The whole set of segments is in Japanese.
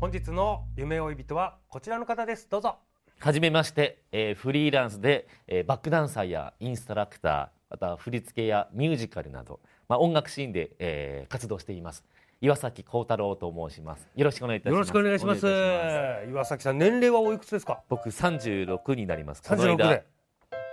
本日の夢追い人はこちらの方です。どうぞ。はじめまして、えーフリーランスで、えーバックダンサーやインストラクターまた振り付けやミュージカルなど、まあ、音楽シーンで、えー活動しています。岩崎幸太郎と申します。よろしくお願いいたします。よろしくお願いします。ます。岩崎さん年齢はおいくつですか？僕36になります。この36間で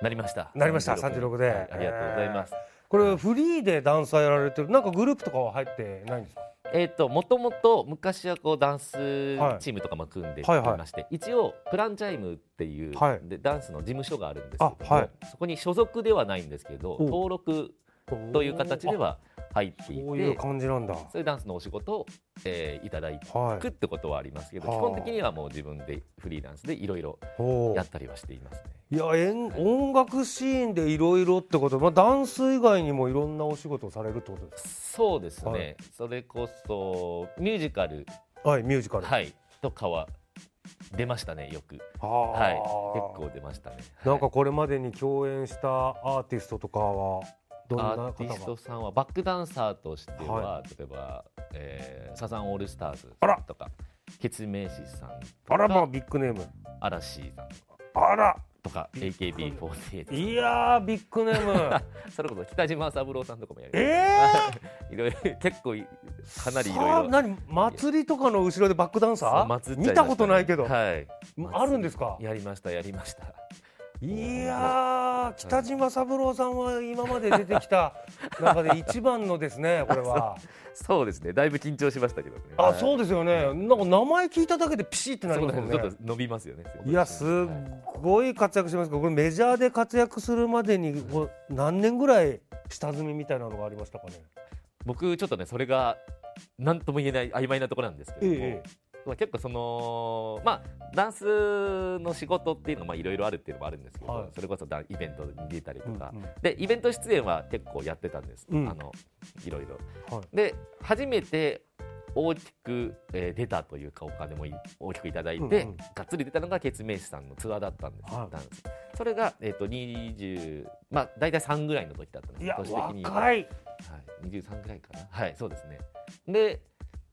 なりました。なりました36で。はいありがとうございます、これフリーでダンサーやられてる。なんかグループとかは入ってないんですか？えっ、ともともと昔はこうダンスチームとかも組んでいはいはい。まして、一応プランチャイムっていう、はい。でダンスの事務所があるんですけどはい。そこに所属ではないんですけどお登録という形では入っていこういうて感じなんだ。そういうダンスのお仕事を、えーいただいはいくってことはありますけど、はあ基本的にはもう自分でフリーランスでいろいろやったりはしていますね。いや演音楽シーンでいろいろってこと、まあ、ダンス以外にもいろんなお仕事をされるってことですそうですね、はい。それこそミュージカル、かはいミュージカル。はい、とかは出ましたねよく、ははい、あ結構出ましたね。なんかこれまでに共演したアーティストとかはアーティストさんはバックダンサーとしては、は例えば、えーサザンオールスターズあらとかケツメイシさんとあらまあかビッグネーム。嵐さんあら。とか AKB48 いやービッグネーム。それこそ北島三郎さんとかもやりえ いろいろ結構いかなりいろいろ。何？祭りとかの後ろでバックダンサー？見たことないけど、はい。あるんですか？やりましたやりましたいやー北島三郎さんは今まで出てきた 中で一番のですねこれは。そうですね。だいぶ緊張しましたけどね。あそうですよね。なんか名前聞いただけでピシッてなりますもんね。伸びますよね。いやすっごい活躍してますけどこれメジャーで活躍するまでに何年ぐらい下積みみたいなのがありましたかね？僕ちょっとねそれが何とも言えない曖昧なところなんですけども、えまあ、結構そのまあダンスの仕事っていうのがまあいろいろあるっていうのもあるんですけど、はい。それこそイベントに出たりとか、うんうん。でイベント出演は結構やってたんです、うん。あのいろいろ。はい。で初めて大きく、えー出たというかお金もい大きくいただいて、うんうん。がっつり出たのがケツメイシさんのツアーだったんです、はい。ダンス。それが、えー、と20まあ大体3ぐらいの時だったんです。いや年的には。若い。はい、23ぐらいかな。はいそうですね。で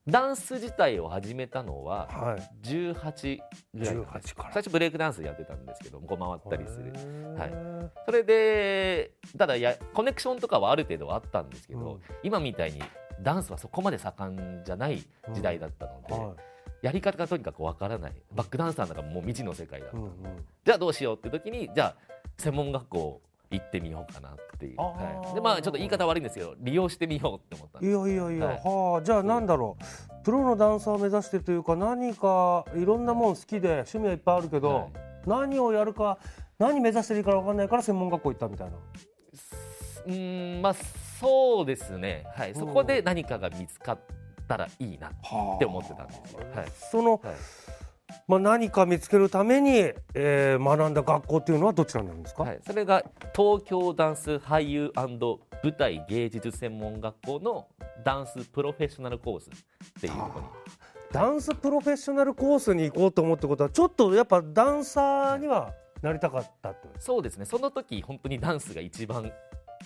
ダンス自体を始めたのははい。18ぐらい18から。最初ブレイクダンスやってたんですけどこう回ったりする。はそれでただやコネクションとかはある程度はあったんですけど、うん。今みたいにダンスはそこまで盛んじゃない時代だったので、はやり方がとにかくわからない。バックダンサーなんかもう未知の世界だった、いうんうん。じゃあどうしようって時にじゃあ専門学校行ってみようかなっていう、はい、でまあちょっと言い方悪いんですけど利用してみようって思ったんいです。やいやいや、はい。はあじゃあなんだろう。プロのダンサーを目指してというか何かいろんなもん好きで趣味はいっぱいあるけど、はい。何をやるか何目指していいか分かんないから専門学校行ったみたいな。うーんまあそうですね、はい、そこで何かが見つかったらいいなって思ってたんですよ、はい。その、はいまあ、何か見つけるために、えー学んだ学校っていうのはどちらになるんですか、はい、それが東京ダンス俳優舞台芸術専門学校のダンスプロフェッショナルコースっていうところにダンスプロフェッショナルコースに行こうと思ってことはちょっとやっぱダンサーにはなりたかったってそうですね。その時本当にダンスが一番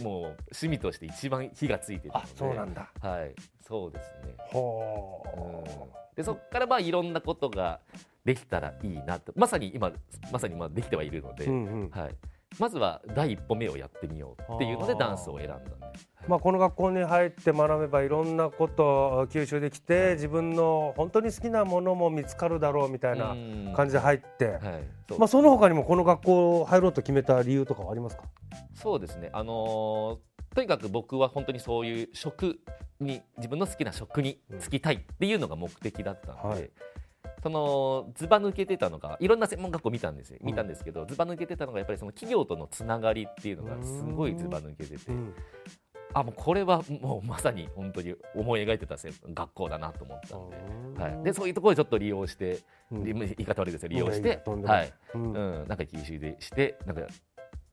もう趣味として一番火がついてたので。そうなんだ。はい。そうですね。はう。ん。でそこからまあいろんなことができたらいいなと。まさに今まさにまあできてはいるので、うんうん。はい、まずは第一歩目をやってみようっていうのでダンスを選んだんで、はいまあ、この学校に入って学べばいろんなことを吸収できて自分の本当に好きなものも見つかるだろうみたいな感じで入って、はい。まあ、その他にもこの学校入ろうと決めた理由とかはありますか？そうですね、あのーとにかく僕は本当にそういう食に自分の好きな食に就きたいっていうのが目的だったので、はい。そのずば抜けてたのがいろんな専門学校見たんですよ。見たんですけど、ずば抜けてたのがやっぱりその企業とのつながりっていうのがすごいずば抜けてて、うんあもうこれはもうまさに本当に思い描いてたせ学校だなと思ったんで。はい、でそういうところをちょっと利用して、うんり言い方悪いですよ。利用して。はい、うん。うん、なんか吸収でしてなんか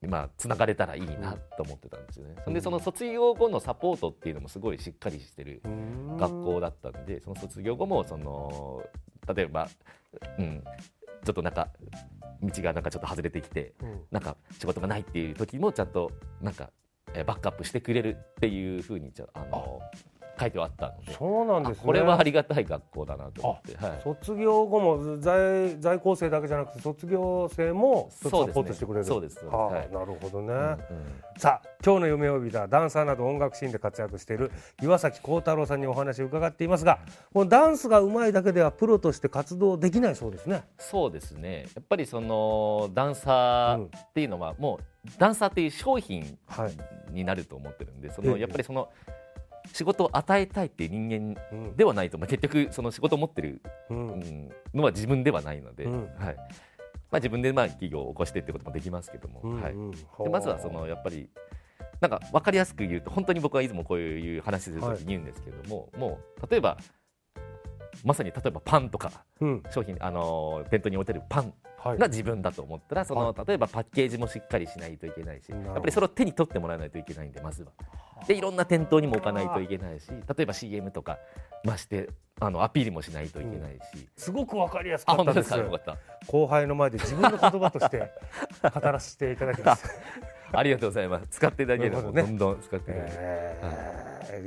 まあつながれたらいいなと思ってたんですよね。そん。でその卒業後のサポートっていうのもすごいしっかりしてるうん。学校だったんでその卒業後もその例えば、うん、ちょっとなんか道がなんかちょっと外れてきてうん。なんか仕事がないっていう時もちゃんとなんかえーバックアップしてくれるっていうふうにちゃあの書いてはあったので。そうなんですね。あこれはありがたい学校だなと思って、はい、卒業後も在在校生だけじゃなくて卒業生もサポートしてくれる。そうですねはあはい。なるほどね、うんうん。さあ今日の夢を見たダンサーなど音楽シーンで活躍している岩崎幸太郎さんにお話を伺っていますがこのダンスが上手いだけではプロとして活動できないそうですね。そうですね。やっぱりそのダンサーっていうのはもうダンサーっていう商品はい。になると思ってるんでそええ。のやっぱりその仕事を与えたいっていう人間うん。ではないと、まあ、結局その仕事を持ってる、ううんんのは自分ではないので、うん。はい。まあ、自分でまあ企業を起こしてってこともできますけども、はい、でまずはそのやっぱりなんか分かりやすく言うと本当に僕はいつもこういう話するときに言うんですけども、もう例えばまさに例えばパンとかうん。商品あの店頭に置いてるパンはい。が自分だと思ったらその、例えばパッケージもしっかりしないといけないしやっぱりそれを手に取ってもらわないといけないんでまずは。でいろんな店頭にも置かないといけないし例えば CM とかましてあのアピールもしないといけないし。すごくわかりやすあかったです。後輩の前で自分の言葉として語らせていただきます。ありがとうございます。使っていただければね。どんどん使っていただければえーい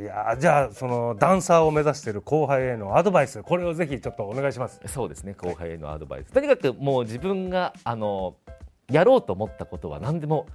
やじゃあそのダンサーを目指している後輩へのアドバイスこれをぜひちょっとお願いします。そうですね後輩へのアドバイス。とにかくもう自分があのやろうと思ったことは何でも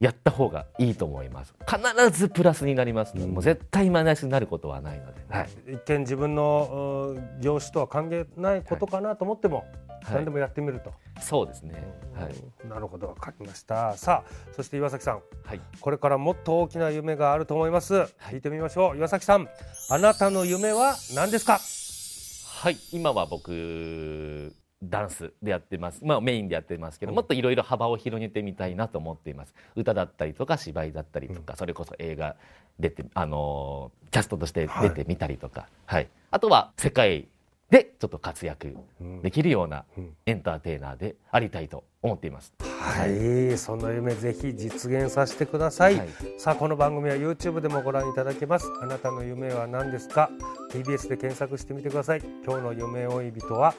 やった方がいいと思います。必ずプラスになりますので、もう絶対マイナスになることはないので、はい、一見自分のうん業種とは関係ないことかなと思っても、はい何でもやってみると、そうですね。はい、なるほどわかりました。さあそして岩崎さん。はい、これからもっと大きな夢があると思います、聞いてみましょう。岩崎さんあなたの夢は何ですか？はい、今は僕ダンスでやってます、まあ、メインでやってますけど、もっといろいろ幅を広げてみたいなと思っています。歌だったりとか芝居だったりとか、それこそ映画出てあのーキャストとして出てみたりとか、はい。あとは世界でちょっと活躍できるようなエンターテイナーでありたいと思っています。はい、その夢ぜひ実現させてください、はい。さあこの番組は YouTube でもご覧いただけます。あなたの夢は何ですか？TBS で検索してみてください。今日の夢追い人は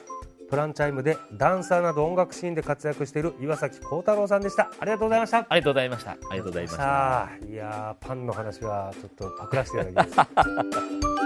プランチャイムでダンサーなど音楽シーンで活躍している岩崎幸太郎さんでした。ありがとうございました。ありがとうございました。ありがとうございました。さあいやーパンの話はちょっとパクらせていただきます